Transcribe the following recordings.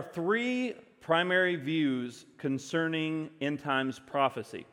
Are three primary views concerning end times prophecy.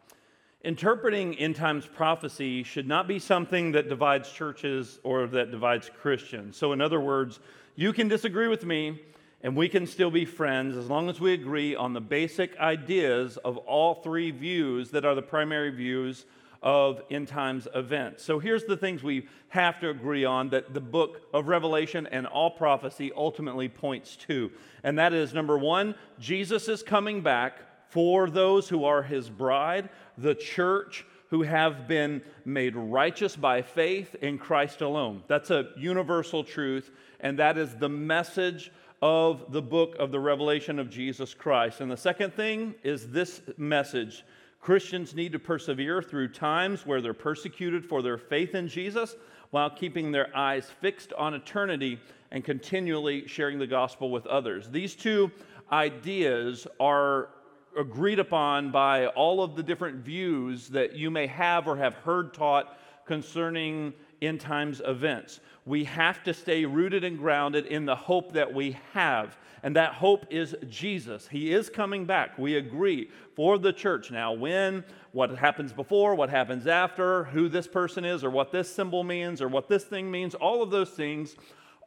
Interpreting end times prophecy should not be something that divides churches or that divides Christians. So, in other words, you can disagree with me and we can still be friends as long as we agree on the basic ideas of all three views that are the primary views of end times events. So here's the things we have to agree on that the book of Revelation and all prophecy ultimately points to. And that is number one, Jesus is coming back for those who are his bride, the church who have been made righteous by faith in Christ alone. That's a universal truth, and that is the message of the book of the revelation of Jesus Christ. And the second thing is this message Christians need to persevere through times where they're persecuted for their faith in Jesus while keeping their eyes fixed on eternity and continually sharing the gospel with others. These two ideas are agreed upon by all of the different views that you may have or have heard taught concerning end times events. We have to stay rooted and grounded in the hope that we have. And that hope is Jesus. He is coming back. We agree for the church. Now, when, what happens before, what happens after, who this person is, or what this symbol means, or what this thing means, all of those things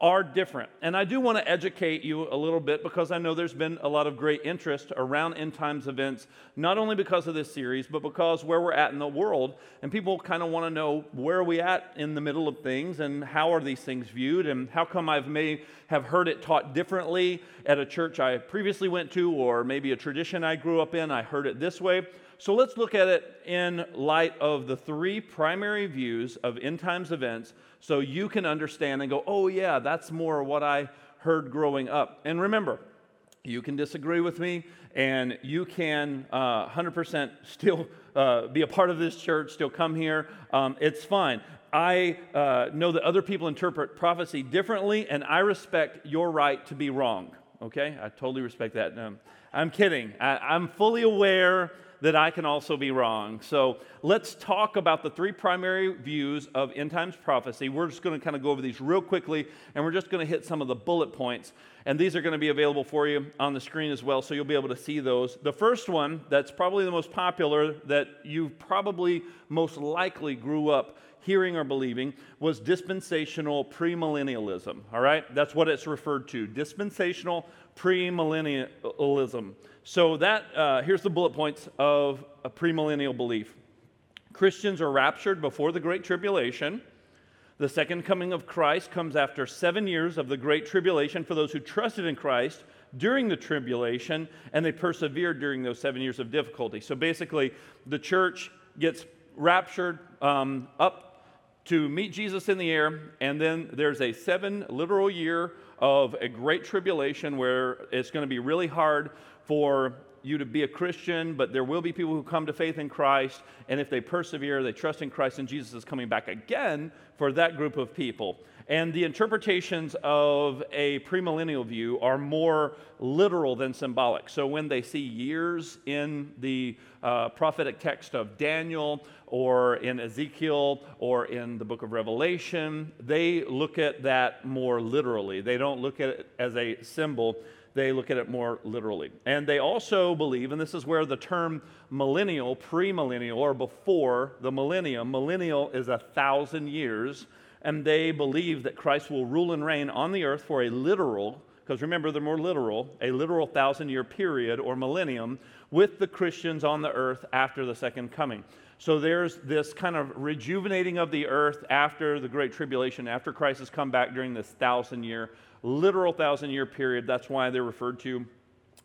are different. And I do want to educate you a little bit because I know there's been a lot of great interest around end times events, not only because of this series, but because where we're at in the world. And people kind of want to know where are we at in the middle of things and how are these things viewed and how come I may have heard it taught differently at a church I previously went to or maybe a tradition I grew up in. I heard it this way. So let's look at it in light of the three primary views of end times events so you can understand and go, oh, yeah, that's more what I heard growing up. And remember, you can disagree with me and you can uh, 100% still uh, be a part of this church, still come here. Um, it's fine. I uh, know that other people interpret prophecy differently, and I respect your right to be wrong. Okay? I totally respect that. Um, I'm kidding. I, I'm fully aware that I can also be wrong. So let's talk about the three primary views of end times prophecy. We're just going to kind of go over these real quickly, and we're just going to hit some of the bullet points. And these are going to be available for you on the screen as well, so you'll be able to see those. The first one, that's probably the most popular, that you probably most likely grew up hearing or believing was dispensational premillennialism. All right? That's what it's referred to dispensational premillennialism. So that uh, here's the bullet points of a premillennial belief. Christians are raptured before the Great Tribulation. The second coming of Christ comes after seven years of the Great Tribulation for those who trusted in Christ during the tribulation, and they persevered during those seven years of difficulty. So basically, the church gets raptured um, up to meet Jesus in the air, and then there's a seven literal year of a great tribulation where it's going to be really hard for you to be a Christian, but there will be people who come to faith in Christ, and if they persevere, they trust in Christ, and Jesus is coming back again for that group of people. And the interpretations of a premillennial view are more literal than symbolic. So when they see years in the uh, prophetic text of Daniel or in Ezekiel or in the book of Revelation, they look at that more literally. They don't look at it as a symbol they look at it more literally. And they also believe, and this is where the term millennial, premillennial, or before the millennium, millennial is a thousand years, and they believe that Christ will rule and reign on the earth for a literal, because remember, they're more literal, a literal thousand year period or millennium with the Christians on the earth after the second coming. So there's this kind of rejuvenating of the earth after the Great Tribulation, after Christ has come back during this thousand year literal thousand year period. That's why they're referred to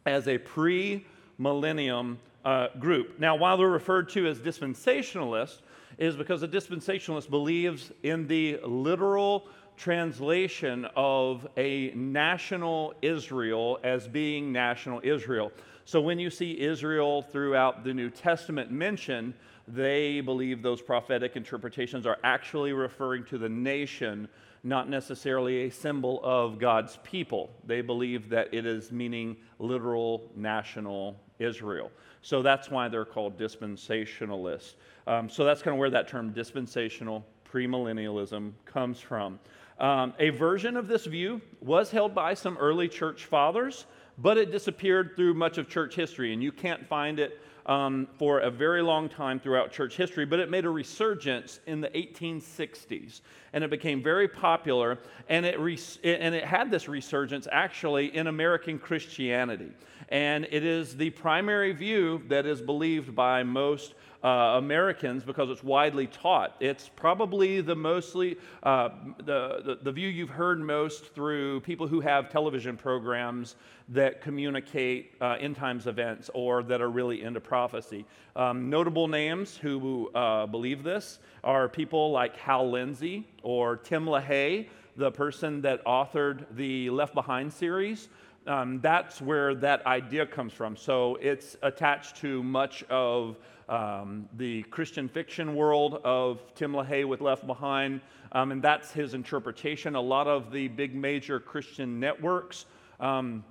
as a pre millennium uh, group. Now, while they're referred to as dispensationalists, is because a dispensationalist believes in the literal translation of a national Israel as being national Israel. So when you see Israel throughout the New Testament mentioned, they believe those prophetic interpretations are actually referring to the nation not necessarily a symbol of God's people. They believe that it is meaning literal national Israel. So that's why they're called dispensationalists. Um, so that's kind of where that term dispensational premillennialism comes from. Um, a version of this view was held by some early church fathers, but it disappeared through much of church history, and you can't find it um, for a very long time throughout church history, but it made a resurgence in the 1860s. And it became very popular, and it, and it had this resurgence actually in American Christianity. And it is the primary view that is believed by most uh, Americans because it's widely taught. It's probably the mostly uh, the, the, the view you've heard most through people who have television programs that communicate uh, end times events or that are really into prophecy. Um, notable names who uh, believe this are people like Hal Lindsey or Tim LaHaye, the person that authored the Left Behind series. Um, that's where that idea comes from. So it's attached to much of um, the Christian fiction world of Tim LaHaye with Left Behind, um, and that's his interpretation. A lot of the big major Christian networks, um,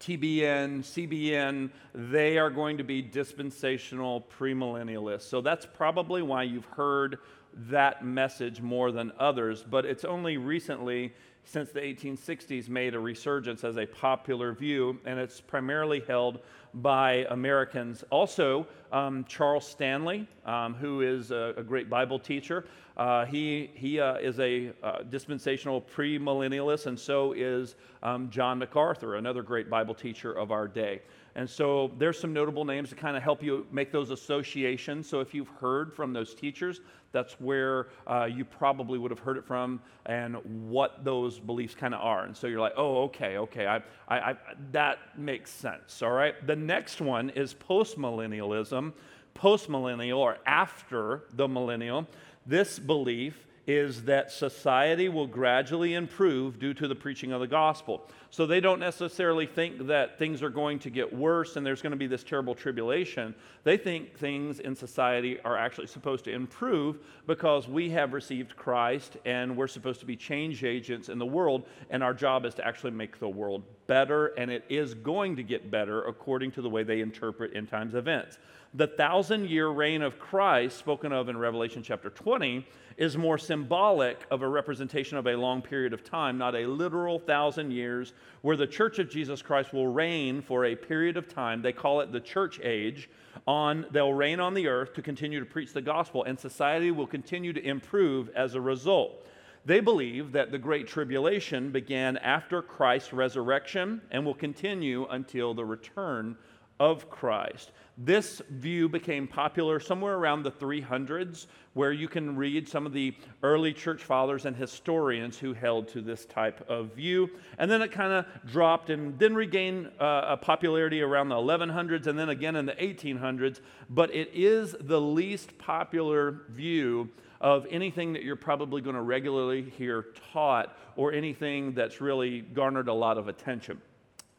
TBN, CBN, they are going to be dispensational premillennialists. So that's probably why you've heard that message more than others, but it's only recently since the 1860s made a resurgence as a popular view, and it's primarily held by Americans. Also, um, Charles Stanley, um, who is a, a, great Bible teacher, uh, he, he uh, is a uh, dispensational premillennialist, and so is um, John MacArthur, another great Bible teacher of our day. And so there's some notable names to kind of help you make those associations. So if you've heard from those teachers, that's where uh, you probably would have heard it from and what those beliefs kind of are. And so you're like, oh, okay, okay, I, I, I, that makes sense. All right. The next one is postmillennialism, postmillennial or after the millennial. This belief is that society will gradually improve due to the preaching of the gospel. So they don't necessarily think that things are going to get worse and there's going to be this terrible tribulation. They think things in society are actually supposed to improve because we have received Christ and we're supposed to be change agents in the world, and our job is to actually make the world better, and it is going to get better according to the way they interpret end times events. The thousand year reign of Christ, spoken of in Revelation chapter 20, is more symbolic of a representation of a long period of time, not a literal thousand years, where the church of Jesus Christ will reign for a period of time. They call it the church age. On, they'll reign on the earth to continue to preach the gospel, and society will continue to improve as a result. They believe that the Great Tribulation began after Christ's resurrection and will continue until the return of Christ. This view became popular somewhere around the 300s, where you can read some of the early church fathers and historians who held to this type of view. And then it kind of dropped and then regained uh, a popularity around the 1100s and then again in the 1800s. But it is the least popular view of anything that you're probably going to regularly hear taught or anything that's really garnered a lot of attention.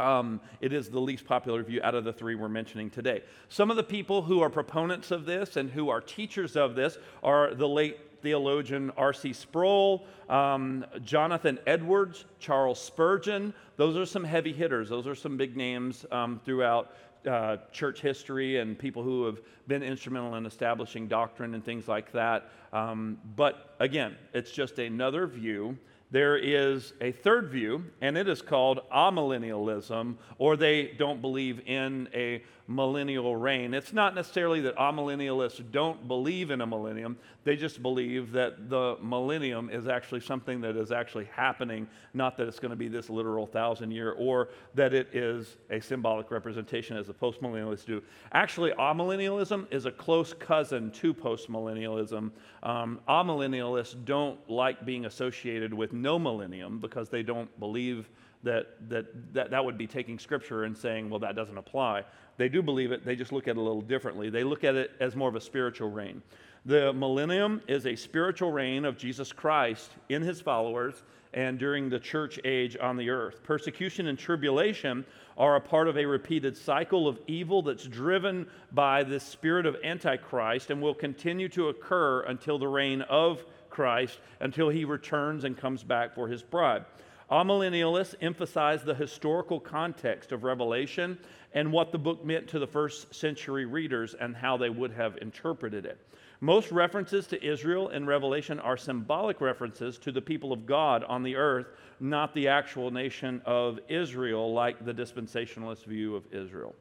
Um, it is the least popular view out of the three we're mentioning today. Some of the people who are proponents of this and who are teachers of this are the late theologian R.C. Sproul, um, Jonathan Edwards, Charles Spurgeon. Those are some heavy hitters. Those are some big names um, throughout uh, church history and people who have been instrumental in establishing doctrine and things like that. Um, but again, it's just another view there is a third view, and it is called amillennialism, or they don't believe in a millennial reign. It's not necessarily that amillennialists don't believe in a millennium, they just believe that the millennium is actually something that is actually happening, not that it's going to be this literal thousand year, or that it is a symbolic representation as the postmillennialists do. Actually, amillennialism is a close cousin to postmillennialism. Um, amillennialists don't like being associated with no millennium because they don't believe that, that, that that would be taking scripture and saying, well, that doesn't apply. They do believe it, they just look at it a little differently. They look at it as more of a spiritual reign. The millennium is a spiritual reign of Jesus Christ in his followers and during the church age on the earth. Persecution and tribulation are a part of a repeated cycle of evil that's driven by the spirit of Antichrist and will continue to occur until the reign of Christ, until he returns and comes back for his bride. Amillennialists emphasize the historical context of Revelation and what the book meant to the first century readers and how they would have interpreted it. Most references to Israel in Revelation are symbolic references to the people of God on the earth, not the actual nation of Israel, like the dispensationalist view of Israel.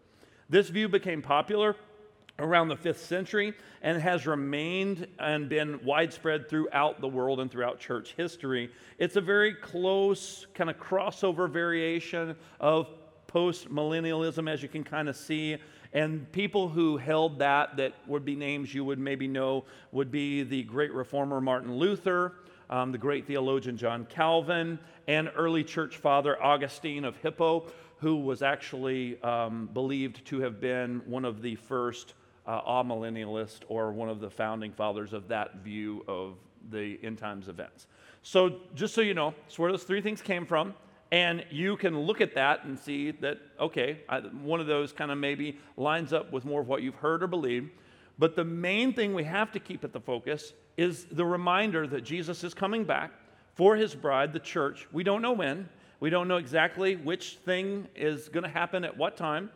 This view became popular around the 5th century and has remained and been widespread throughout the world and throughout church history. It's a very close kind of crossover variation of post millennialism, as you can kind of see. And people who held that, that would be names you would maybe know, would be the great reformer Martin Luther, um, the great theologian John Calvin, and early church father Augustine of Hippo, who was actually um, believed to have been one of the first uh, amillennialist or one of the founding fathers of that view of the end times events. So, just so you know, it's where those three things came from. And you can look at that and see that, okay, I, one of those kind of maybe lines up with more of what you've heard or believed. But the main thing we have to keep at the focus is the reminder that Jesus is coming back for his bride, the church. We don't know when, we don't know exactly which thing is going to happen at what time.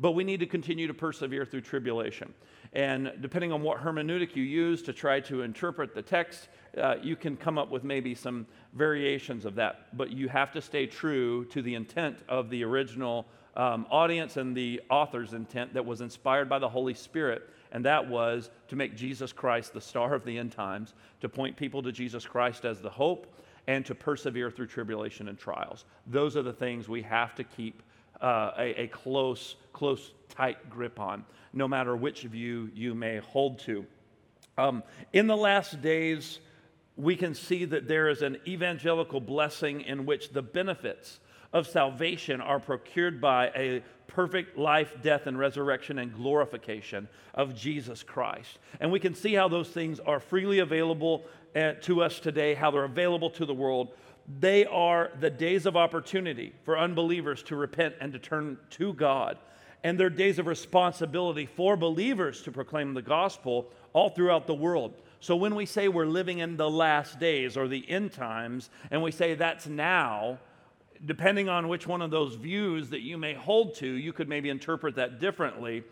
But we need to continue to persevere through tribulation. And depending on what hermeneutic you use to try to interpret the text, uh, you can come up with maybe some variations of that. But you have to stay true to the intent of the original um, audience and the author's intent that was inspired by the Holy Spirit. And that was to make Jesus Christ the star of the end times, to point people to Jesus Christ as the hope, and to persevere through tribulation and trials. Those are the things we have to keep uh, a, a close, close, tight grip on, no matter which view you may hold to. Um, in the last days, we can see that there is an evangelical blessing in which the benefits of salvation are procured by a perfect life, death, and resurrection and glorification of Jesus Christ. And we can see how those things are freely available uh, to us today, how they're available to the world they are the days of opportunity for unbelievers to repent and to turn to God. And they're days of responsibility for believers to proclaim the gospel all throughout the world. So when we say we're living in the last days or the end times, and we say that's now, depending on which one of those views that you may hold to, you could maybe interpret that differently.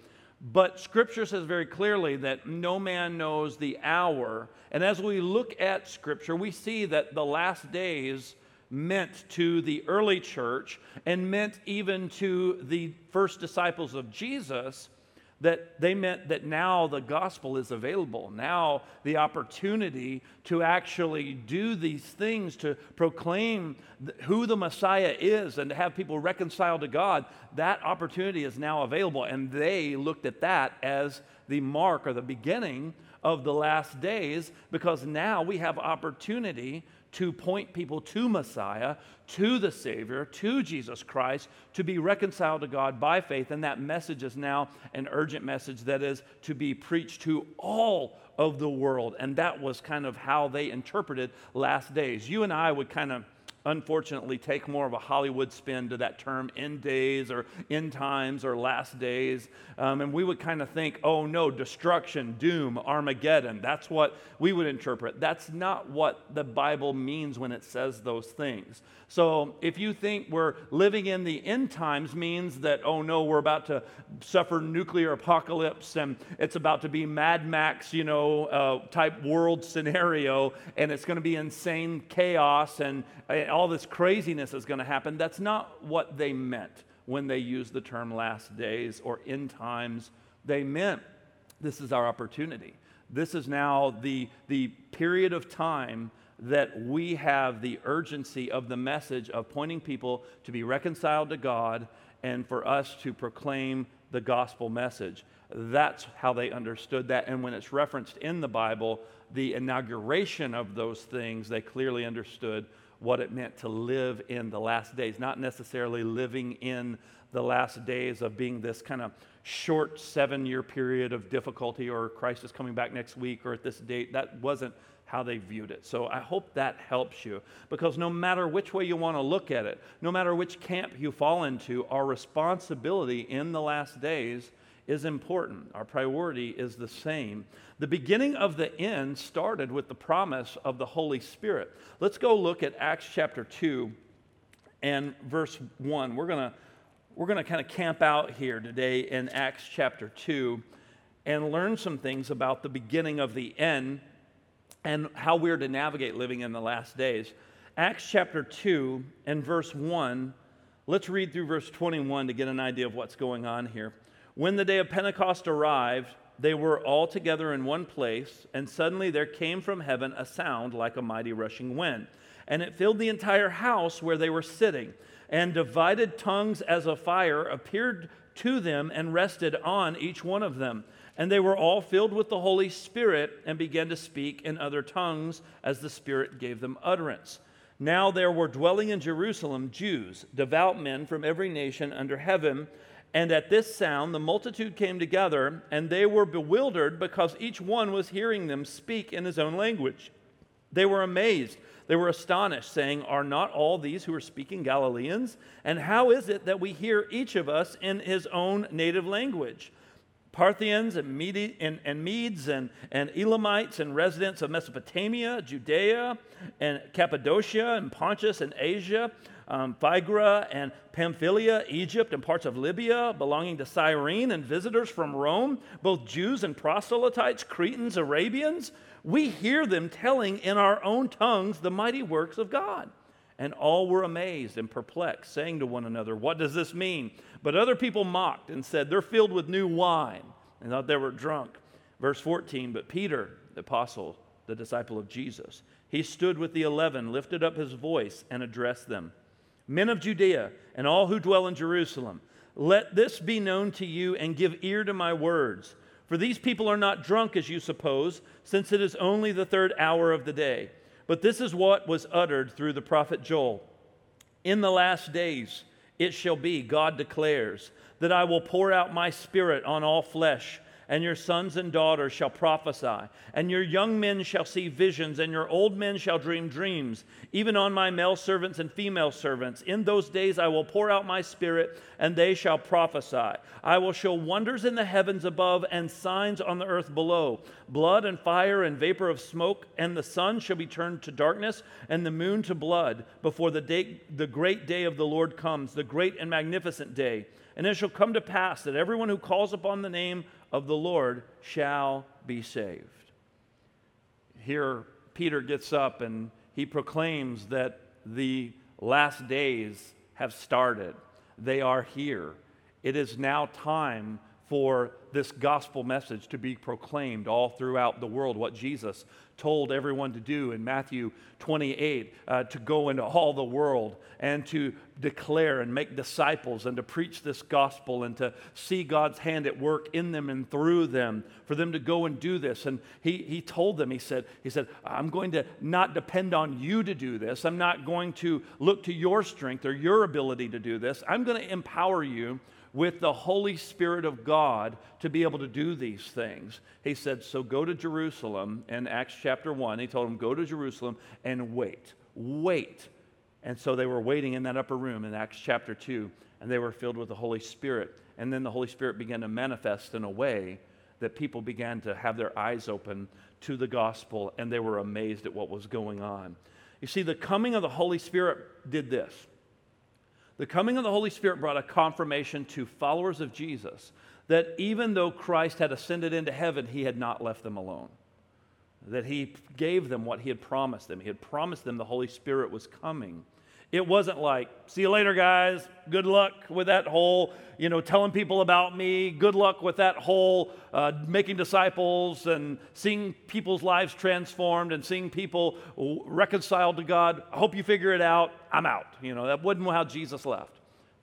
But Scripture says very clearly that no man knows the hour. And as we look at Scripture, we see that the last days meant to the early church and meant even to the first disciples of Jesus that they meant that now the gospel is available. Now the opportunity to actually do these things, to proclaim who the Messiah is and to have people reconciled to God, that opportunity is now available. And they looked at that as the mark or the beginning of the last days because now we have opportunity to point people to Messiah, to the Savior, to Jesus Christ, to be reconciled to God by faith. And that message is now an urgent message that is to be preached to all of the world. And that was kind of how they interpreted last days. You and I would kind of unfortunately take more of a Hollywood spin to that term end days or end times or last days. Um, and we would kind of think, oh no, destruction, doom, Armageddon. That's what we would interpret. That's not what the Bible means when it says those things. So if you think we're living in the end times means that, oh no, we're about to suffer nuclear apocalypse and it's about to be Mad Max, you know, uh, type world scenario and it's going to be insane chaos and, and all this craziness is going to happen. That's not what they meant when they used the term last days or end times. They meant this is our opportunity. This is now the, the period of time that we have the urgency of the message of pointing people to be reconciled to God and for us to proclaim the gospel message. That's how they understood that. And when it's referenced in the Bible, the inauguration of those things, they clearly understood what it meant to live in the last days, not necessarily living in the last days of being this kind of short seven year period of difficulty or Christ is coming back next week or at this date. That wasn't how they viewed it. So I hope that helps you because no matter which way you want to look at it, no matter which camp you fall into, our responsibility in the last days is important. Our priority is the same. The beginning of the end started with the promise of the Holy Spirit. Let's go look at Acts chapter 2 and verse 1. We're going to we're going to kind of camp out here today in Acts chapter 2 and learn some things about the beginning of the end and how we're to navigate living in the last days. Acts chapter 2 and verse 1. Let's read through verse 21 to get an idea of what's going on here. When the day of Pentecost arrived, they were all together in one place, and suddenly there came from heaven a sound like a mighty rushing wind, and it filled the entire house where they were sitting. And divided tongues as a fire appeared to them and rested on each one of them. And they were all filled with the Holy Spirit and began to speak in other tongues as the Spirit gave them utterance. Now there were dwelling in Jerusalem Jews, devout men from every nation under heaven. And at this sound, the multitude came together, and they were bewildered because each one was hearing them speak in his own language. They were amazed. They were astonished, saying, Are not all these who are speaking Galileans? And how is it that we hear each of us in his own native language? Parthians and, Mede- and, and Medes and, and Elamites and residents of Mesopotamia, Judea and Cappadocia and Pontus and Asia um, and Pamphylia, Egypt, and parts of Libya belonging to Cyrene, and visitors from Rome, both Jews and proselytes, Cretans, Arabians. We hear them telling in our own tongues the mighty works of God. And all were amazed and perplexed, saying to one another, What does this mean? But other people mocked and said, They're filled with new wine, and thought they were drunk. Verse 14 But Peter, the apostle, the disciple of Jesus, he stood with the eleven, lifted up his voice, and addressed them men of Judea, and all who dwell in Jerusalem, let this be known to you and give ear to my words. For these people are not drunk as you suppose, since it is only the third hour of the day. But this is what was uttered through the prophet Joel. In the last days it shall be, God declares, that I will pour out my spirit on all flesh and your sons and daughters shall prophesy, and your young men shall see visions, and your old men shall dream dreams, even on my male servants and female servants. In those days I will pour out my spirit, and they shall prophesy. I will show wonders in the heavens above and signs on the earth below blood and fire and vapor of smoke, and the sun shall be turned to darkness, and the moon to blood, before the, day, the great day of the Lord comes, the great and magnificent day. And it shall come to pass that everyone who calls upon the name of the Lord shall be saved. Here, Peter gets up and he proclaims that the last days have started. They are here. It is now time for this gospel message to be proclaimed all throughout the world, what Jesus told everyone to do in Matthew 28 uh, to go into all the world and to declare and make disciples and to preach this gospel and to see God's hand at work in them and through them for them to go and do this. And he, he told them, he said, he said, I'm going to not depend on you to do this. I'm not going to look to your strength or your ability to do this. I'm going to empower you with the Holy Spirit of God to be able to do these things. He said, So go to Jerusalem in Acts chapter 1. He told them, Go to Jerusalem and wait. Wait. And so they were waiting in that upper room in Acts chapter 2, and they were filled with the Holy Spirit. And then the Holy Spirit began to manifest in a way that people began to have their eyes open to the gospel, and they were amazed at what was going on. You see, the coming of the Holy Spirit did this the coming of the Holy Spirit brought a confirmation to followers of Jesus that even though Christ had ascended into heaven, he had not left them alone. That he gave them what he had promised them. He had promised them the Holy Spirit was coming. It wasn't like, see you later, guys. Good luck with that whole, you know, telling people about me. Good luck with that whole uh, making disciples and seeing people's lives transformed and seeing people reconciled to God. I hope you figure it out. I'm out. You know, that wasn't how Jesus left.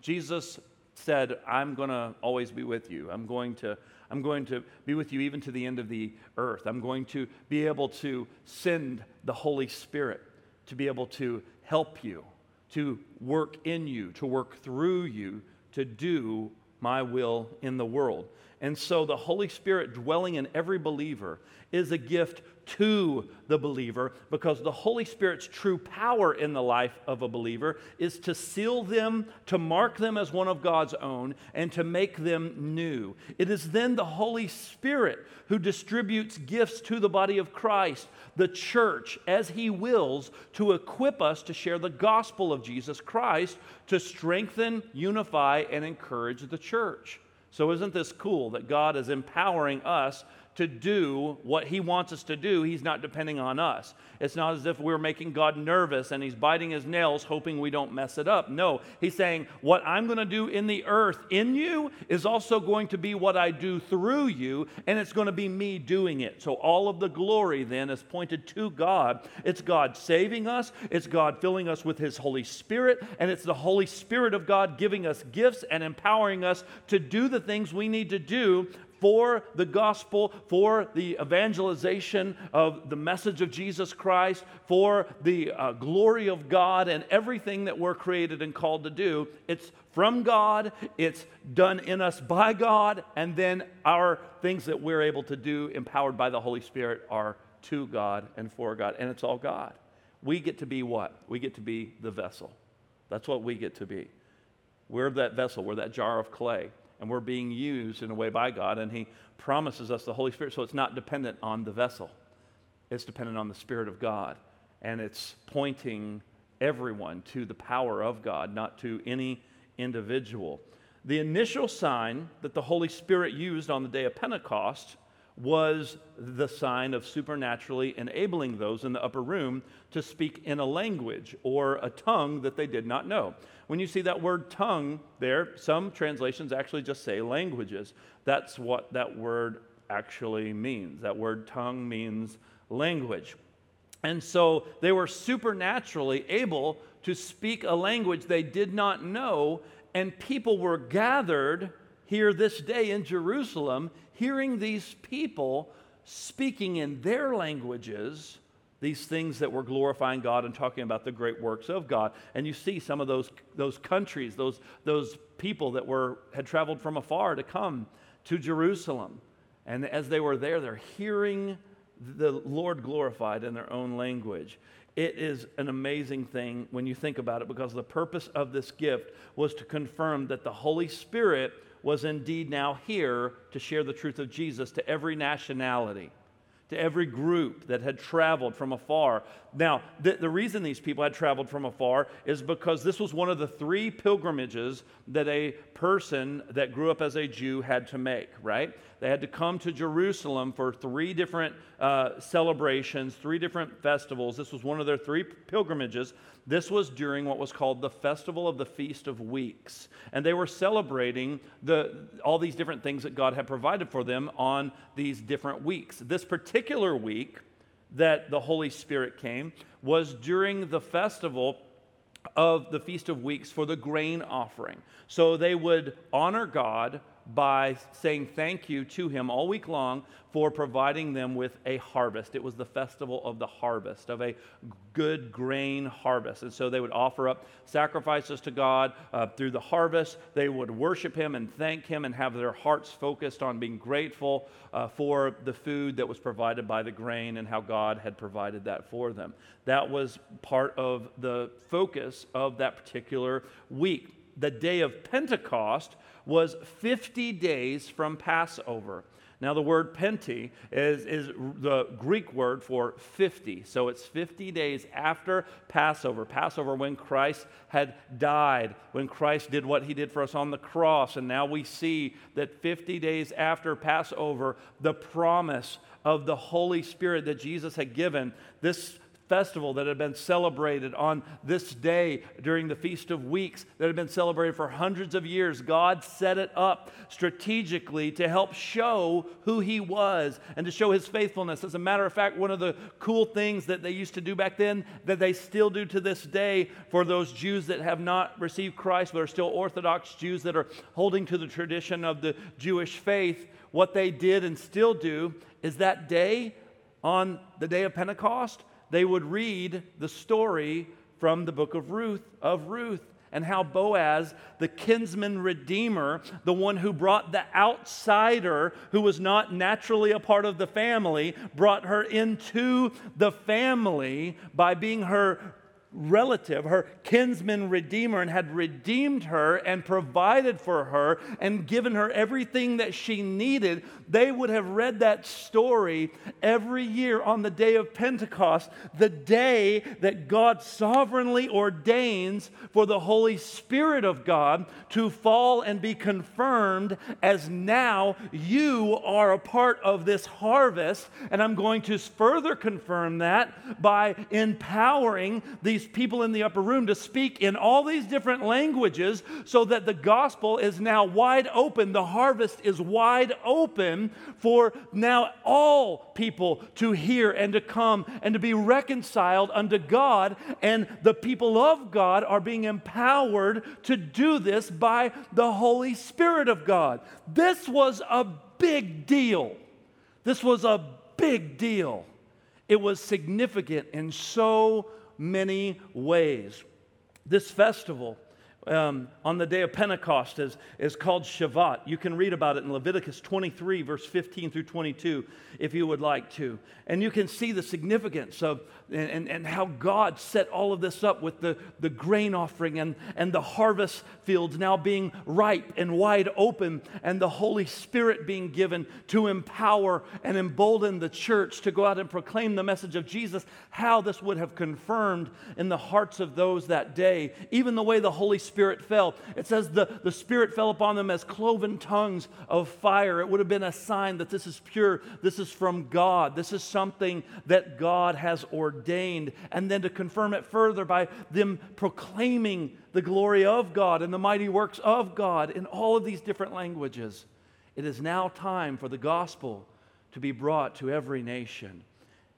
Jesus said, I'm going to always be with you. I'm going to. I'm going to be with you even to the end of the earth. I'm going to be able to send the Holy Spirit to be able to help you to work in you, to work through you, to do my will in the world. And so the Holy Spirit dwelling in every believer is a gift to the believer because the Holy Spirit's true power in the life of a believer is to seal them, to mark them as one of God's own, and to make them new. It is then the Holy Spirit who distributes gifts to the body of Christ, the church, as He wills, to equip us to share the gospel of Jesus Christ, to strengthen, unify, and encourage the church. So, isn't this cool that God is empowering us to do what He wants us to do, He's not depending on us. It's not as if we're making God nervous and He's biting His nails, hoping we don't mess it up. No, He's saying, What I'm going to do in the earth in you is also going to be what I do through you, and it's going to be me doing it. So all of the glory then is pointed to God. It's God saving us, it's God filling us with His Holy Spirit, and it's the Holy Spirit of God giving us gifts and empowering us to do the things we need to do for the gospel, for the evangelization of the message of Jesus Christ, for the uh, glory of God, and everything that we're created and called to do. It's from God, it's done in us by God, and then our things that we're able to do, empowered by the Holy Spirit, are to God and for God, and it's all God. We get to be what? We get to be the vessel. That's what we get to be. We're that vessel, we're that jar of clay and we're being used in a way by God, and He promises us the Holy Spirit. So it's not dependent on the vessel, it's dependent on the Spirit of God. And it's pointing everyone to the power of God, not to any individual. The initial sign that the Holy Spirit used on the day of Pentecost was the sign of supernaturally enabling those in the upper room to speak in a language or a tongue that they did not know. When you see that word tongue there, some translations actually just say languages. That's what that word actually means. That word tongue means language. And so they were supernaturally able to speak a language they did not know, and people were gathered here this day in Jerusalem hearing these people speaking in their languages these things that were glorifying God and talking about the great works of God. And you see some of those, those countries, those, those people that were, had traveled from afar to come to Jerusalem. And as they were there, they're hearing the Lord glorified in their own language. It is an amazing thing when you think about it because the purpose of this gift was to confirm that the Holy Spirit was indeed now here to share the truth of Jesus to every nationality, to every group that had traveled from afar. Now, the, reason these people had traveled from afar is because this was one of the three pilgrimages that a person that grew up as a Jew had to make, right? They had to come to Jerusalem for three different uh, celebrations, three different festivals. This was one of their three pilgrimages. This was during what was called the Festival of the Feast of Weeks. And they were celebrating the, all these different things that God had provided for them on these different weeks. This particular week that the Holy Spirit came was during the festival of the Feast of Weeks for the grain offering. So they would honor God by saying thank you to him all week long for providing them with a harvest. It was the festival of the harvest, of a good grain harvest. And so they would offer up sacrifices to God uh, through the harvest. They would worship him and thank him and have their hearts focused on being grateful uh, for the food that was provided by the grain and how God had provided that for them. That was part of the focus of that particular week. The day of Pentecost was 50 days from Passover. Now, the word penti is, is the Greek word for 50. So it's 50 days after Passover. Passover, when Christ had died, when Christ did what he did for us on the cross. And now we see that 50 days after Passover, the promise of the Holy Spirit that Jesus had given, this festival that had been celebrated on this day during the Feast of Weeks, that had been celebrated for hundreds of years. God set it up strategically to help show who He was and to show His faithfulness. As a matter of fact, one of the cool things that they used to do back then, that they still do to this day for those Jews that have not received Christ, but are still Orthodox Jews that are holding to the tradition of the Jewish faith, what they did and still do is that day, on the day of Pentecost, they would read the story from the book of Ruth, of Ruth, and how Boaz, the kinsman redeemer, the one who brought the outsider who was not naturally a part of the family, brought her into the family by being her relative, her kinsman redeemer, and had redeemed her and provided for her and given her everything that she needed, they would have read that story every year on the day of Pentecost, the day that God sovereignly ordains for the Holy Spirit of God to fall and be confirmed as now you are a part of this harvest. And I'm going to further confirm that by empowering these people in the upper room to speak in all these different languages so that the gospel is now wide open. The harvest is wide open for now all people to hear and to come and to be reconciled unto God. And the people of God are being empowered to do this by the Holy Spirit of God. This was a big deal. This was a big deal. It was significant in so many ways. This festival um, on the day of Pentecost is, is called Shavuot. You can read about it in Leviticus 23, verse 15 through 22, if you would like to. And you can see the significance of and, and, how God set all of this up with the, the grain offering and, and the harvest fields now being ripe and wide open, and the Holy Spirit being given to empower and embolden the church to go out and proclaim the message of Jesus. How this would have confirmed in the hearts of those that day, even the way the Holy Spirit fell. It says the, the Spirit fell upon them as cloven tongues of fire. It would have been a sign that this is pure, this is from God, this is something that God has ordained ordained, and then to confirm it further by them proclaiming the glory of God and the mighty works of God in all of these different languages. It is now time for the gospel to be brought to every nation.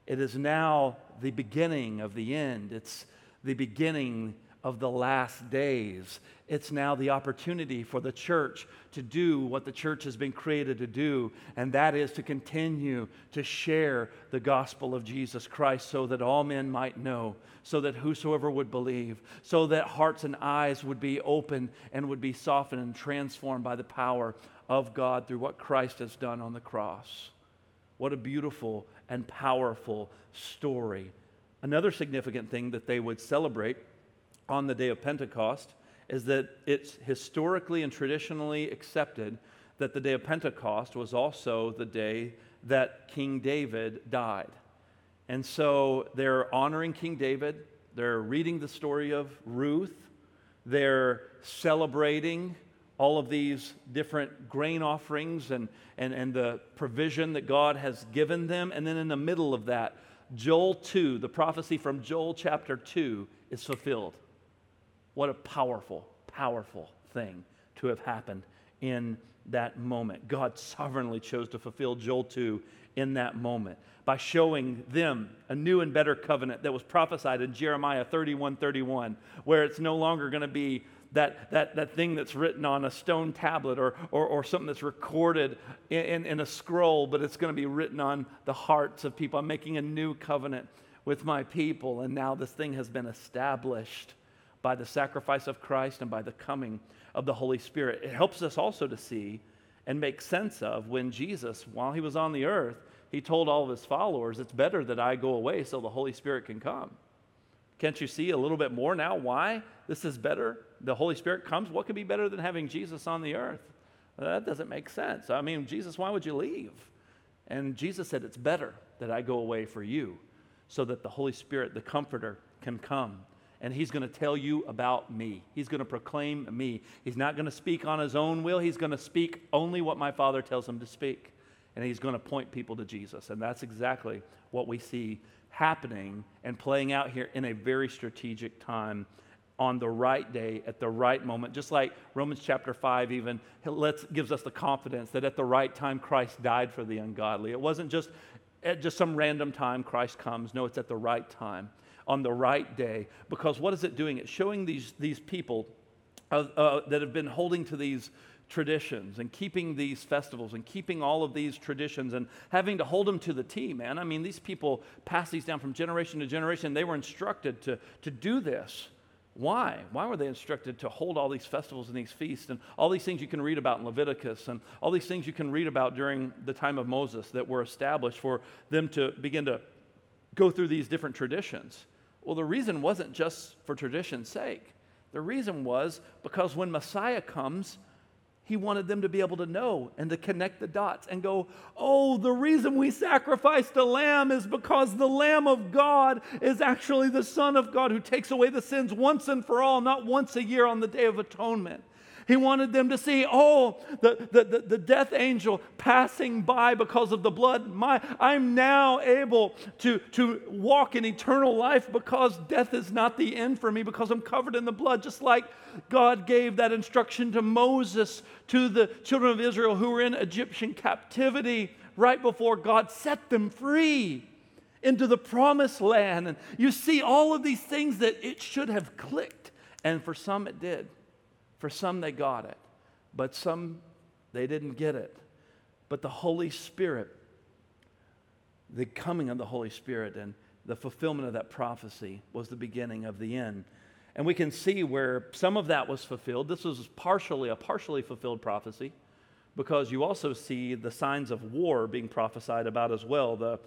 It is now the beginning of the end. It's the beginning of the last days. It's now the opportunity for the church to do what the church has been created to do, and that is to continue to share the gospel of Jesus Christ so that all men might know, so that whosoever would believe, so that hearts and eyes would be open and would be softened and transformed by the power of God through what Christ has done on the cross. What a beautiful and powerful story. Another significant thing that they would celebrate on the day of Pentecost is that it's historically and traditionally accepted that the day of Pentecost was also the day that King David died. And so they're honoring King David, they're reading the story of Ruth, they're celebrating all of these different grain offerings and, and, and the provision that God has given them. And then in the middle of that, Joel 2, the prophecy from Joel chapter 2, is fulfilled. What a powerful, powerful thing to have happened in that moment. God sovereignly chose to fulfill Joel 2 in that moment by showing them a new and better covenant that was prophesied in Jeremiah 31 31, where it's no longer going to be that, that, that thing that's written on a stone tablet or, or, or something that's recorded in, in, in a scroll, but it's going to be written on the hearts of people. I'm making a new covenant with my people, and now this thing has been established by the sacrifice of Christ and by the coming of the Holy Spirit. It helps us also to see and make sense of when Jesus, while he was on the earth, he told all of his followers, It's better that I go away so the Holy Spirit can come. Can't you see a little bit more now why this is better? The Holy Spirit comes. What could be better than having Jesus on the earth? That doesn't make sense. I mean, Jesus, why would you leave? And Jesus said, It's better that I go away for you so that the Holy Spirit, the Comforter, can come and he's going to tell you about me. He's going to proclaim me. He's not going to speak on his own will. He's going to speak only what my Father tells him to speak. And he's going to point people to Jesus. And that's exactly what we see happening and playing out here in a very strategic time on the right day at the right moment just like romans chapter 5 even lets, gives us the confidence that at the right time christ died for the ungodly it wasn't just at just some random time christ comes no it's at the right time on the right day. Because what is it doing? It's showing these, these people uh, uh, that have been holding to these traditions and keeping these festivals and keeping all of these traditions and having to hold them to the T, man. I mean, these people pass these down from generation to generation. They were instructed to, to do this. Why? Why were they instructed to hold all these festivals and these feasts and all these things you can read about in Leviticus and all these things you can read about during the time of Moses that were established for them to begin to go through these different traditions? Well, the reason wasn't just for tradition's sake. The reason was because when Messiah comes, he wanted them to be able to know and to connect the dots and go, oh, the reason we sacrificed a lamb is because the Lamb of God is actually the Son of God who takes away the sins once and for all, not once a year on the Day of Atonement. He wanted them to see, oh, the, the, the, the, death angel passing by because of the blood. My, I'm now able to, to walk in eternal life because death is not the end for me, because I'm covered in the blood, just like God gave that instruction to Moses, to the children of Israel who were in Egyptian captivity right before God set them free into the promised land. And you see all of these things that it should have clicked. And for some, it did. For some, they got it, but some, they didn't get it. But the Holy Spirit, the coming of the Holy Spirit and the fulfillment of that prophecy was the beginning of the end. And we can see where some of that was fulfilled. This was partially a partially fulfilled prophecy because you also see the signs of war being prophesied about as well. The,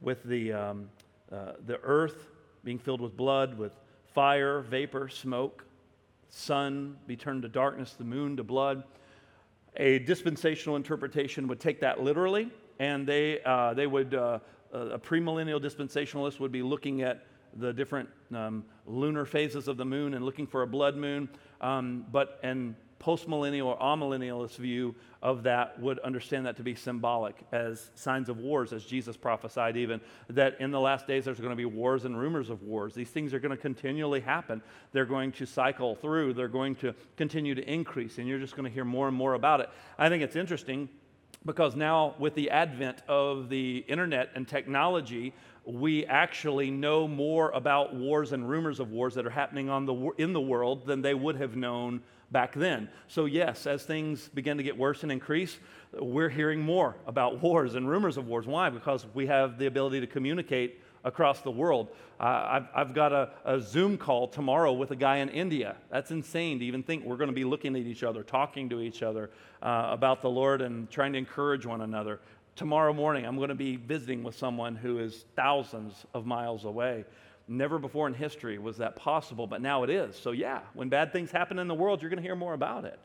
with the, um, uh, the earth being filled with blood, with fire, vapor, smoke sun be turned to darkness, the moon to blood. A dispensational interpretation would take that literally, and they, uh, they would, uh, a premillennial dispensationalist would be looking at the different um, lunar phases of the moon and looking for a blood moon. Um, but, and postmillennial or amillennialist view of that would understand that to be symbolic as signs of wars, as Jesus prophesied, even that in the last days there's going to be wars and rumors of wars. These things are going to continually happen. They're going to cycle through, they're going to continue to increase, and you're just going to hear more and more about it. I think it's interesting because now, with the advent of the internet and technology, we actually know more about wars and rumors of wars that are happening the, in the world than they would have known back then. So, yes, as things begin to get worse and increase, we're hearing more about wars and rumors of wars. Why? Because we have the ability to communicate across the world. Uh, I've, I've, got a, a, Zoom call tomorrow with a guy in India. That's insane to even think we're going to be looking at each other, talking to each other uh, about the Lord and trying to encourage one another. Tomorrow morning, I'm going to be visiting with someone who is thousands of miles away. Never before in history was that possible, but now it is. So, yeah, when bad things happen in the world, you're going to hear more about it.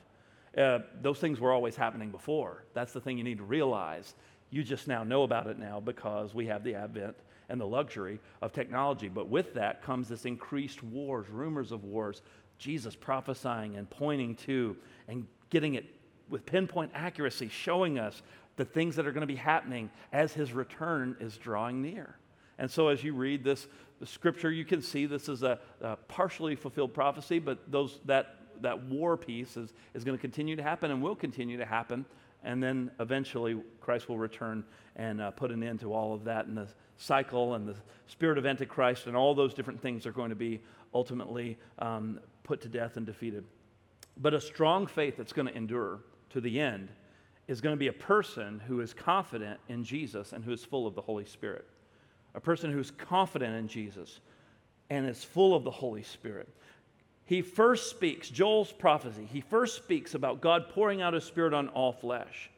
Uh, those things were always happening before. That's the thing you need to realize. You just now know about it now because we have the advent and the luxury of technology. But with that comes this increased wars, rumors of wars, Jesus prophesying and pointing to and getting it with pinpoint accuracy, showing us the things that are going to be happening as his return is drawing near. And so, as you read this scripture, you can see this is a, a partially fulfilled prophecy, but those, that, that war piece is, is going to continue to happen and will continue to happen. And then eventually, Christ will return and uh, put an end to all of that. And the cycle and the spirit of Antichrist and all those different things are going to be ultimately um, put to death and defeated. But a strong faith that's going to endure to the end is going to be a person who is confident in Jesus and who is full of the Holy Spirit a person who's confident in Jesus and is full of the Holy Spirit. He first speaks, Joel's prophecy, he first speaks about God pouring out his Spirit on all flesh.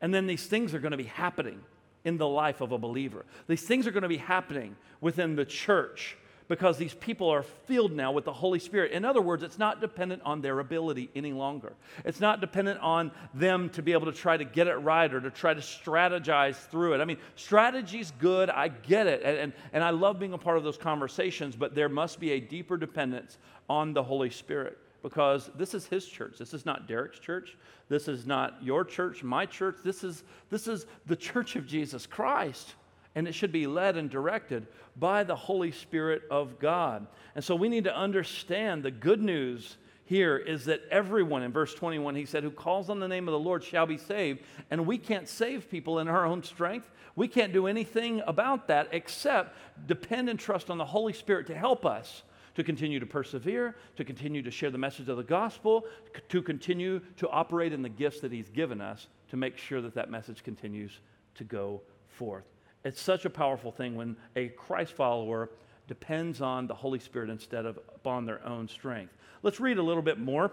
And then these things are going to be happening in the life of a believer. These things are going to be happening within the church because these people are filled now with the Holy Spirit. In other words, it's not dependent on their ability any longer. It's not dependent on them to be able to try to get it right or to try to strategize through it. I mean, strategy's good, I get it, and, and, and I love being a part of those conversations, but there must be a deeper dependence on the Holy Spirit because this is his church. This is not Derek's church. This is not your church, my church. This is, this is the church of Jesus Christ and it should be led and directed by the Holy Spirit of God. And so we need to understand the good news here is that everyone, in verse 21, he said, who calls on the name of the Lord shall be saved. And we can't save people in our own strength. We can't do anything about that except depend and trust on the Holy Spirit to help us to continue to persevere, to continue to share the message of the gospel, to continue to operate in the gifts that he's given us to make sure that that message continues to go forth. It's such a powerful thing when a Christ follower depends on the Holy Spirit instead of upon their own strength. Let's read a little bit more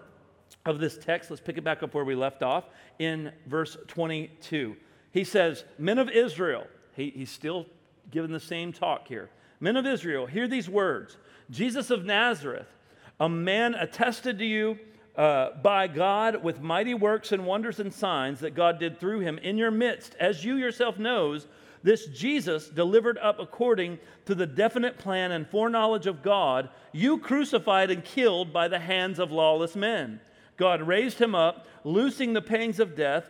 of this text. Let's pick it back up where we left off in verse 22. He says, Men of Israel, he, he's still giving the same talk here. Men of Israel, hear these words Jesus of Nazareth, a man attested to you uh, by God with mighty works and wonders and signs that God did through him in your midst, as you yourself knows, this Jesus delivered up according to the definite plan and foreknowledge of God, you crucified and killed by the hands of lawless men. God raised him up, loosing the pangs of death,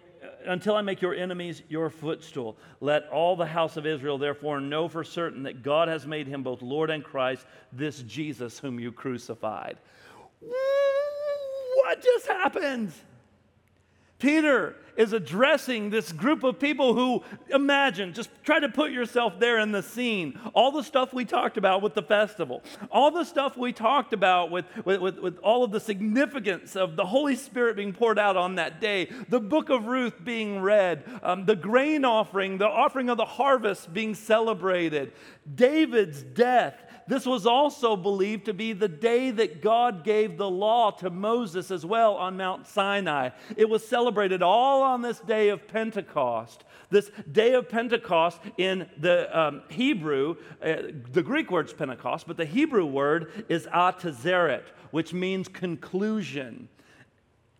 until I make your enemies your footstool. Let all the house of Israel therefore know for certain that God has made him both Lord and Christ, this Jesus whom you crucified. What just happened? Peter is addressing this group of people who imagine, just try to put yourself there in the scene. All the stuff we talked about with the festival, all the stuff we talked about with, with, with, with, all of the significance of the Holy Spirit being poured out on that day, the book of Ruth being read, um, the grain offering, the offering of the harvest being celebrated, David's death, this was also believed to be the day that God gave the law to Moses as well on Mount Sinai. It was celebrated all on this day of Pentecost. This day of Pentecost in the um, Hebrew, uh, the Greek word's Pentecost, but the Hebrew word is Atzeret, which means conclusion.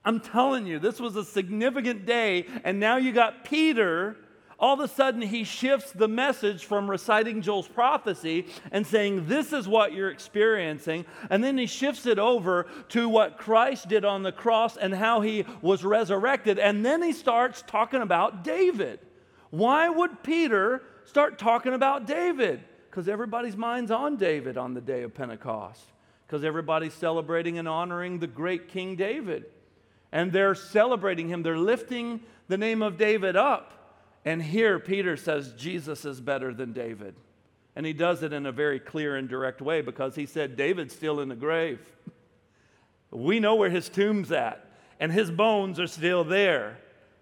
I'm telling you, this was a significant day, and now you got Peter all of a sudden he shifts the message from reciting Joel's prophecy and saying, This is what you're experiencing. And then he shifts it over to what Christ did on the cross and how he was resurrected. And then he starts talking about David. Why would Peter start talking about David? Because everybody's mind's on David on the day of Pentecost. Because everybody's celebrating and honoring the great King David. And they're celebrating him, they're lifting the name of David up. And here Peter says Jesus is better than David. And he does it in a very clear and direct way because he said David's still in the grave. We know where his tomb's at, and his bones are still there.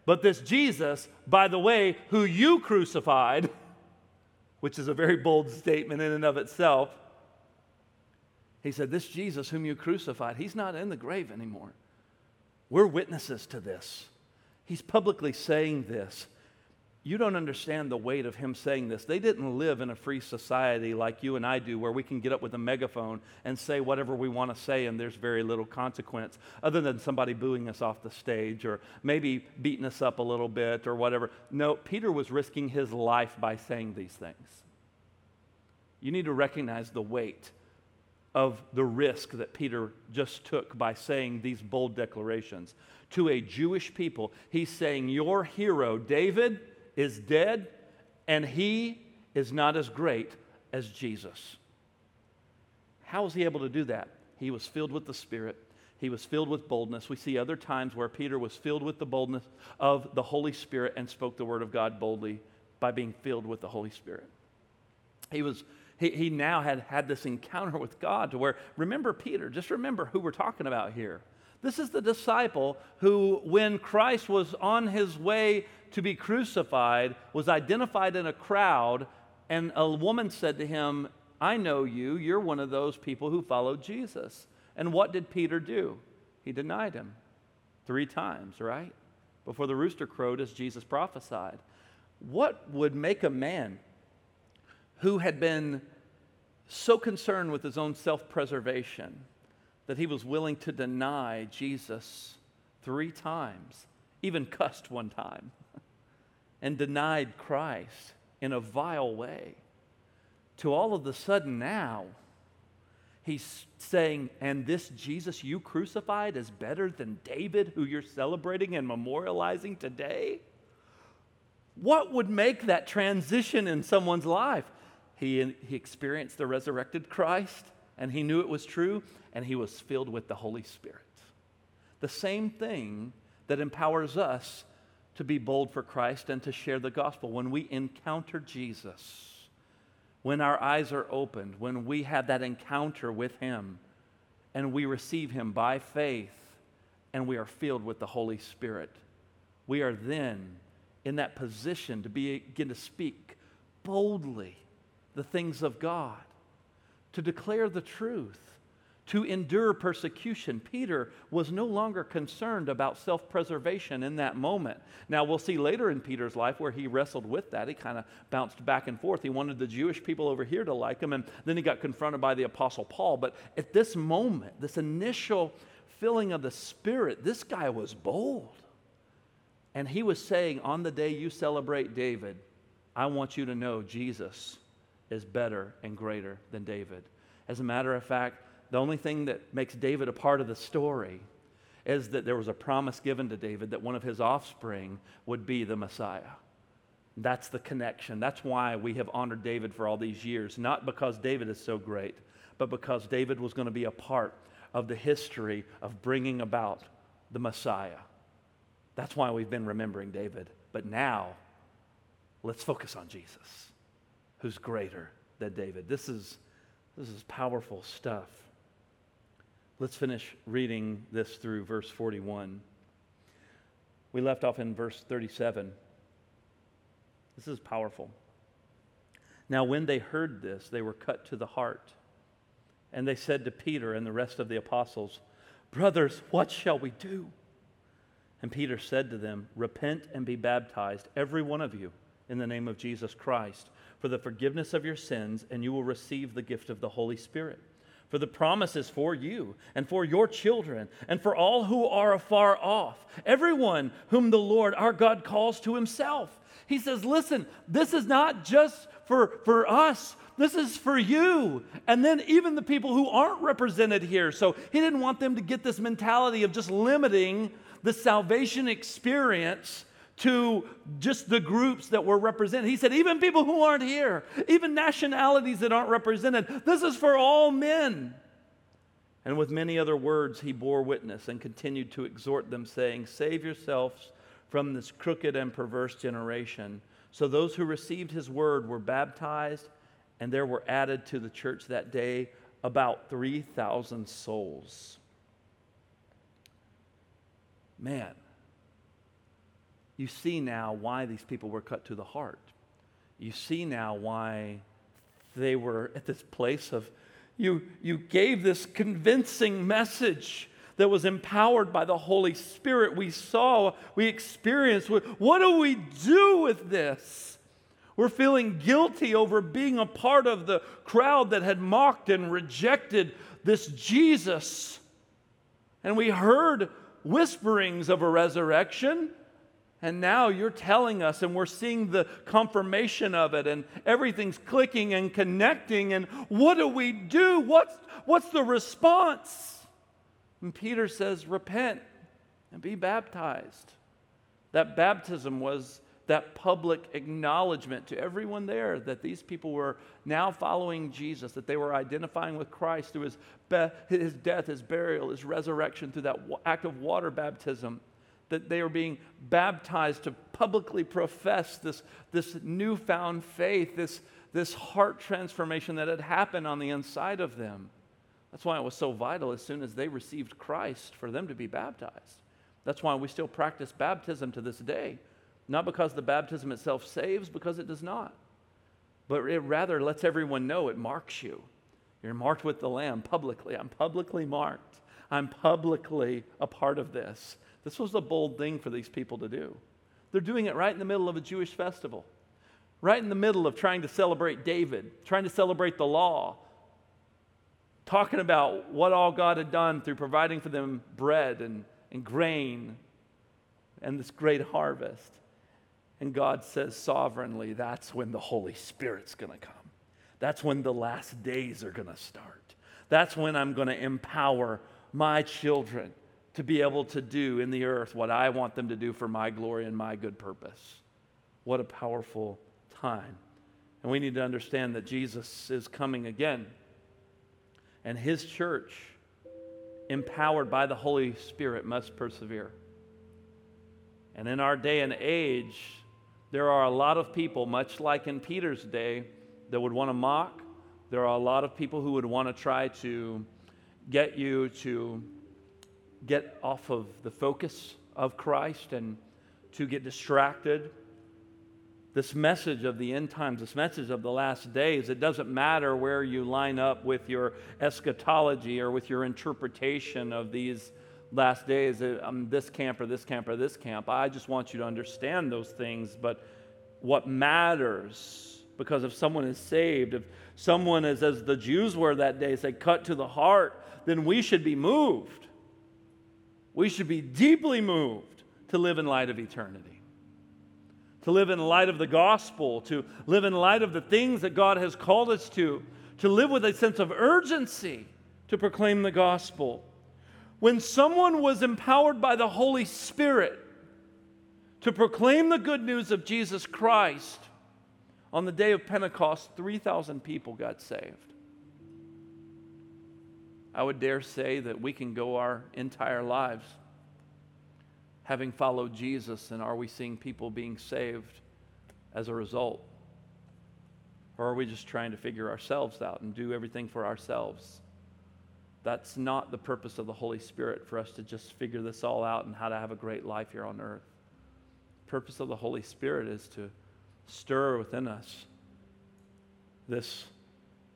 But this Jesus, by the way, who you crucified, which is a very bold statement in and of itself, he said, This Jesus whom you crucified, he's not in the grave anymore. We're witnesses to this. He's publicly saying this you don't understand the weight of him saying this. They didn't live in a free society like you and I do, where we can get up with a megaphone and say whatever we want to say, and there's very little consequence, other than somebody booing us off the stage or maybe beating us up a little bit or whatever. No, Peter was risking his life by saying these things. You need to recognize the weight of the risk that Peter just took by saying these bold declarations. To a Jewish people, he's saying, Your hero, David, is dead, and he is not as great as Jesus. How was he able to do that? He was filled with the Spirit. He was filled with boldness. We see other times where Peter was filled with the boldness of the Holy Spirit and spoke the word of God boldly by being filled with the Holy Spirit. He was he, he now had had this encounter with God to where, remember Peter, just remember who we're talking about here. This is the disciple who, when Christ was on his way to be crucified, was identified in a crowd, and a woman said to him, I know you. You're one of those people who followed Jesus. And what did Peter do? He denied him three times, right? Before the rooster crowed, as Jesus prophesied. What would make a man who had been so concerned with his own self preservation that he was willing to deny Jesus three times, even cussed one time, and denied Christ in a vile way. To all of the sudden now, he's saying, And this Jesus you crucified is better than David, who you're celebrating and memorializing today? What would make that transition in someone's life? He, he experienced the resurrected Christ and he knew it was true and he was filled with the Holy Spirit. The same thing that empowers us to be bold for Christ and to share the gospel. When we encounter Jesus, when our eyes are opened, when we have that encounter with him and we receive him by faith and we are filled with the Holy Spirit, we are then in that position to begin to speak boldly the things of God, to declare the truth, to endure persecution. Peter was no longer concerned about self preservation in that moment. Now, we'll see later in Peter's life where he wrestled with that. He kind of bounced back and forth. He wanted the Jewish people over here to like him, and then he got confronted by the Apostle Paul. But at this moment, this initial filling of the Spirit, this guy was bold. And he was saying, On the day you celebrate David, I want you to know Jesus is better and greater than David. As a matter of fact, the only thing that makes David a part of the story is that there was a promise given to David that one of his offspring would be the Messiah. That's the connection. That's why we have honored David for all these years, not because David is so great, but because David was going to be a part of the history of bringing about the Messiah. That's why we've been remembering David. But now, let's focus on Jesus who's greater than David. This is, this is powerful stuff. Let's finish reading this through verse 41. We left off in verse 37. This is powerful. Now, when they heard this, they were cut to the heart. And they said to Peter and the rest of the apostles, Brothers, what shall we do? And Peter said to them, Repent and be baptized, every one of you, in the name of Jesus Christ for the forgiveness of your sins, and you will receive the gift of the Holy Spirit. For the promise is for you and for your children and for all who are afar off, everyone whom the Lord our God calls to himself. He says, Listen, this is not just for, for us, this is for you. And then even the people who aren't represented here. So he didn't want them to get this mentality of just limiting the salvation experience to just the groups that were represented. He said, even people who aren't here, even nationalities that aren't represented, this is for all men. And with many other words, he bore witness and continued to exhort them, saying, Save yourselves from this crooked and perverse generation. So those who received his word were baptized, and there were added to the church that day about 3,000 souls. Man, you see now why these people were cut to the heart. You see now why they were at this place of, you, you gave this convincing message that was empowered by the Holy Spirit. We saw, we experienced. What do we do with this? We're feeling guilty over being a part of the crowd that had mocked and rejected this Jesus. And we heard whisperings of a resurrection. And now you're telling us, and we're seeing the confirmation of it, and everything's clicking and connecting. And what do we do? What's, what's the response? And Peter says, Repent and be baptized. That baptism was that public acknowledgement to everyone there that these people were now following Jesus, that they were identifying with Christ through his, be- his death, his burial, his resurrection, through that act of water baptism that they were being baptized to publicly profess this, this newfound faith, this, this heart transformation that had happened on the inside of them. That's why it was so vital as soon as they received Christ for them to be baptized. That's why we still practice baptism to this day. Not because the baptism itself saves, because it does not. But it rather lets everyone know it marks you. You're marked with the Lamb publicly. I'm publicly marked. I'm publicly a part of this. This was a bold thing for these people to do. They're doing it right in the middle of a Jewish festival, right in the middle of trying to celebrate David, trying to celebrate the law, talking about what all God had done through providing for them bread and, and grain and this great harvest. And God says sovereignly, that's when the Holy Spirit's going to come. That's when the last days are going to start. That's when I'm going to empower my children to be able to do in the earth what I want them to do for my glory and my good purpose. What a powerful time. And we need to understand that Jesus is coming again. And his church, empowered by the Holy Spirit, must persevere. And in our day and age, there are a lot of people, much like in Peter's day, that would want to mock. There are a lot of people who would want to try to get you to get off of the focus of Christ and to get distracted. This message of the end times, this message of the last days, it doesn't matter where you line up with your eschatology or with your interpretation of these last days. I'm um, this camp or this camp or this camp. I just want you to understand those things. But what matters, because if someone is saved, if someone is, as the Jews were that day, say, cut to the heart, then we should be moved. We should be deeply moved to live in light of eternity, to live in light of the gospel, to live in light of the things that God has called us to, to live with a sense of urgency to proclaim the gospel. When someone was empowered by the Holy Spirit to proclaim the good news of Jesus Christ, on the day of Pentecost, 3,000 people got saved. I would dare say that we can go our entire lives having followed Jesus, and are we seeing people being saved as a result? Or are we just trying to figure ourselves out and do everything for ourselves? That's not the purpose of the Holy Spirit for us to just figure this all out and how to have a great life here on earth. The purpose of the Holy Spirit is to stir within us this,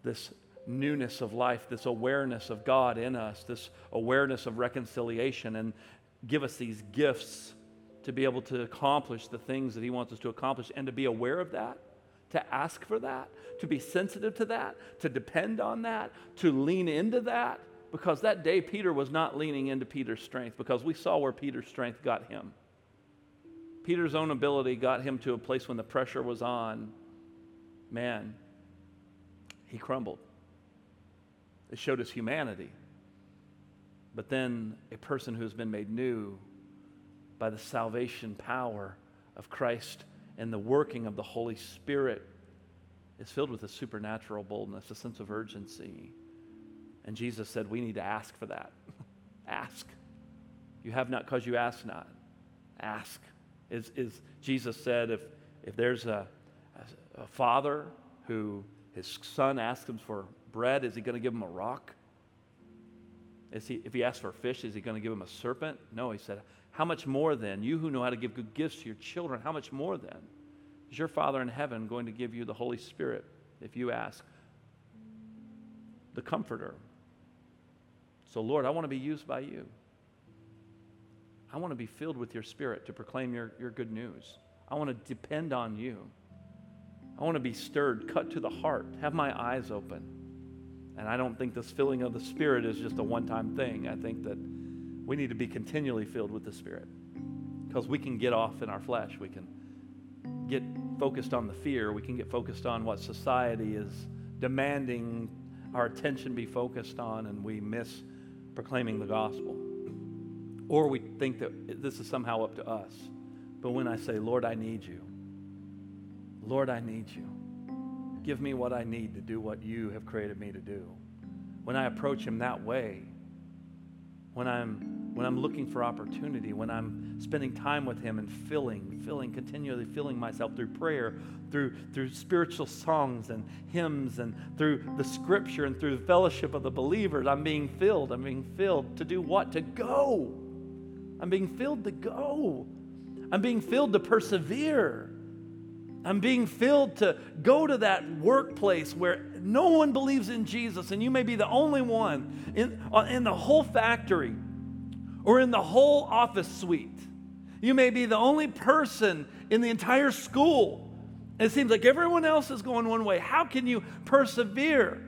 this newness of life, this awareness of God in us, this awareness of reconciliation, and give us these gifts to be able to accomplish the things that He wants us to accomplish and to be aware of that, to ask for that, to be sensitive to that, to depend on that, to lean into that. Because that day, Peter was not leaning into Peter's strength because we saw where Peter's strength got him. Peter's own ability got him to a place when the pressure was on. Man, he crumbled. It showed us humanity. But then a person who's been made new by the salvation power of Christ and the working of the Holy Spirit is filled with a supernatural boldness, a sense of urgency. And Jesus said, We need to ask for that. ask. You have not because you ask not. Ask. Is, is Jesus said, if, if there's a, a, a father who his son asks him for bread, is he going to give him a rock? Is he, if he asks for fish, is he going to give him a serpent? No, he said, How much more then? You who know how to give good gifts to your children, how much more then? Is your Father in heaven going to give you the Holy Spirit if you ask? The Comforter. So, Lord, I want to be used by you. I want to be filled with your Spirit to proclaim your, your good news. I want to depend on you. I want to be stirred, cut to the heart, have my eyes open. And I don't think this filling of the Spirit is just a one time thing. I think that we need to be continually filled with the Spirit because we can get off in our flesh. We can get focused on the fear. We can get focused on what society is demanding our attention be focused on, and we miss proclaiming the gospel. Or we think that this is somehow up to us. But when I say, Lord, I need you, Lord, I need you. Give me what I need to do what you have created me to do. When I approach Him that way, when I'm, when I'm looking for opportunity, when I'm spending time with Him and filling, filling, continually filling myself through prayer, through, through spiritual songs and hymns, and through the scripture and through the fellowship of the believers, I'm being filled. I'm being filled to do what? To go. I'm being filled to go. I'm being filled to persevere. I'm being filled to go to that workplace where no one believes in Jesus, and you may be the only one in, uh, in the whole factory or in the whole office suite. You may be the only person in the entire school. It seems like everyone else is going one way. How can you persevere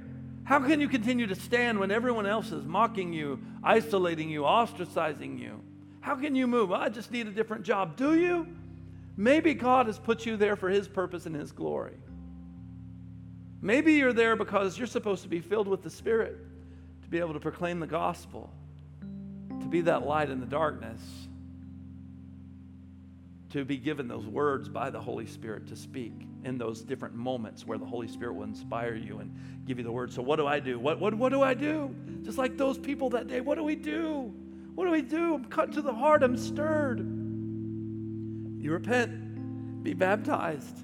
How can you continue to stand when everyone else is mocking you, isolating you, ostracizing you? How can you move? I just need a different job. Do you? Maybe God has put you there for His purpose and His glory. Maybe you're there because you're supposed to be filled with the Spirit to be able to proclaim the gospel, to be that light in the darkness, to be given those words by the Holy Spirit to speak in those different moments where the Holy Spirit will inspire you and give you the word. So, what do I do? What, what, what do I do? Just like those people that day, what do we do? What do we do? I'm cut to the heart, I'm stirred. You repent, be baptized,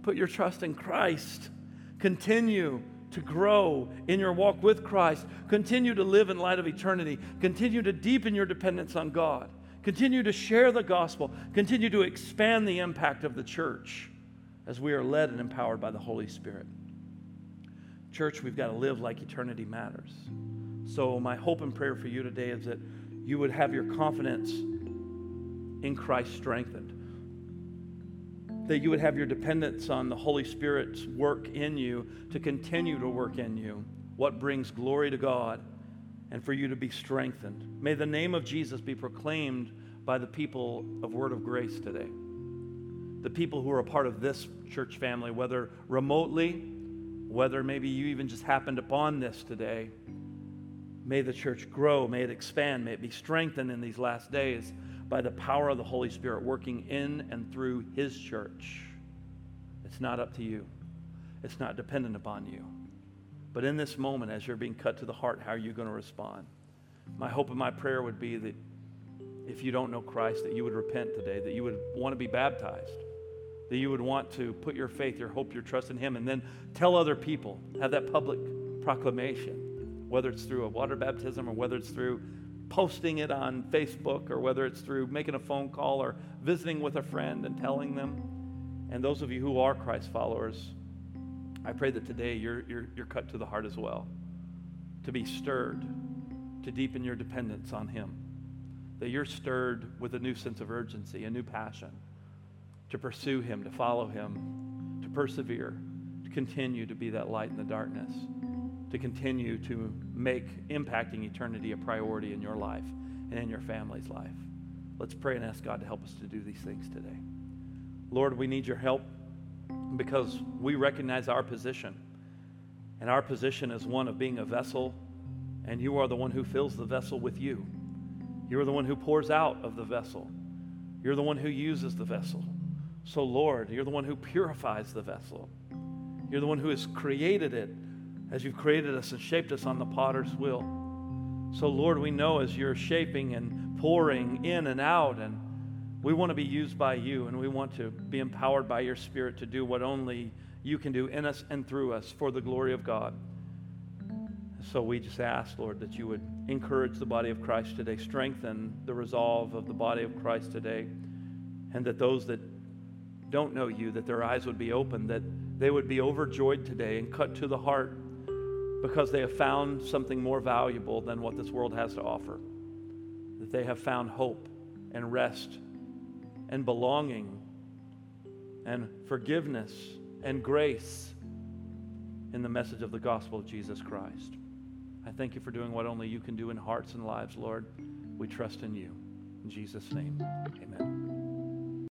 put your trust in Christ, continue to grow in your walk with Christ, continue to live in light of eternity, continue to deepen your dependence on God, continue to share the gospel, continue to expand the impact of the church as we are led and empowered by the Holy Spirit. Church, we've got to live like eternity matters. So, my hope and prayer for you today is that you would have your confidence in Christ strengthened, that you would have your dependence on the Holy Spirit's work in you to continue to work in you, what brings glory to God, and for you to be strengthened. May the name of Jesus be proclaimed by the people of Word of Grace today the people who are a part of this church family, whether remotely, whether maybe you even just happened upon this today. May the church grow, may it expand, may it be strengthened in these last days by the power of the Holy Spirit working in and through His church. It's not up to you, it's not dependent upon you. But in this moment, as you're being cut to the heart, how are you going to respond? My hope and my prayer would be that if you don't know Christ, that you would repent today, that you would want to be baptized that you would want to put your faith, your hope, your trust in Him, and then tell other people, have that public proclamation, whether it's through a water baptism or whether it's through posting it on Facebook or whether it's through making a phone call or visiting with a friend and telling them. And those of you who are Christ followers, I pray that today you're, you're, you're cut to the heart as well, to be stirred, to deepen your dependence on Him, that you're stirred with a new sense of urgency, a new passion to pursue Him, to follow Him, to persevere, to continue to be that light in the darkness, to continue to make impacting eternity a priority in your life and in your family's life. Let's pray and ask God to help us to do these things today. Lord, we need your help because we recognize our position. And our position is one of being a vessel, and you are the one who fills the vessel with you. You are the one who pours out of the vessel. You're the one who uses the vessel. So, Lord, you're the one who purifies the vessel. You're the one who has created it as you've created us and shaped us on the potter's wheel. So, Lord, we know as you're shaping and pouring in and out, and we want to be used by you, and we want to be empowered by your Spirit to do what only you can do in us and through us for the glory of God. So we just ask, Lord, that you would encourage the body of Christ today, strengthen the resolve of the body of Christ today, and that those that don't know you, that their eyes would be open, that they would be overjoyed today and cut to the heart because they have found something more valuable than what this world has to offer. That they have found hope and rest and belonging and forgiveness and grace in the message of the gospel of Jesus Christ. I thank you for doing what only you can do in hearts and lives, Lord. We trust in you. In Jesus' name, amen.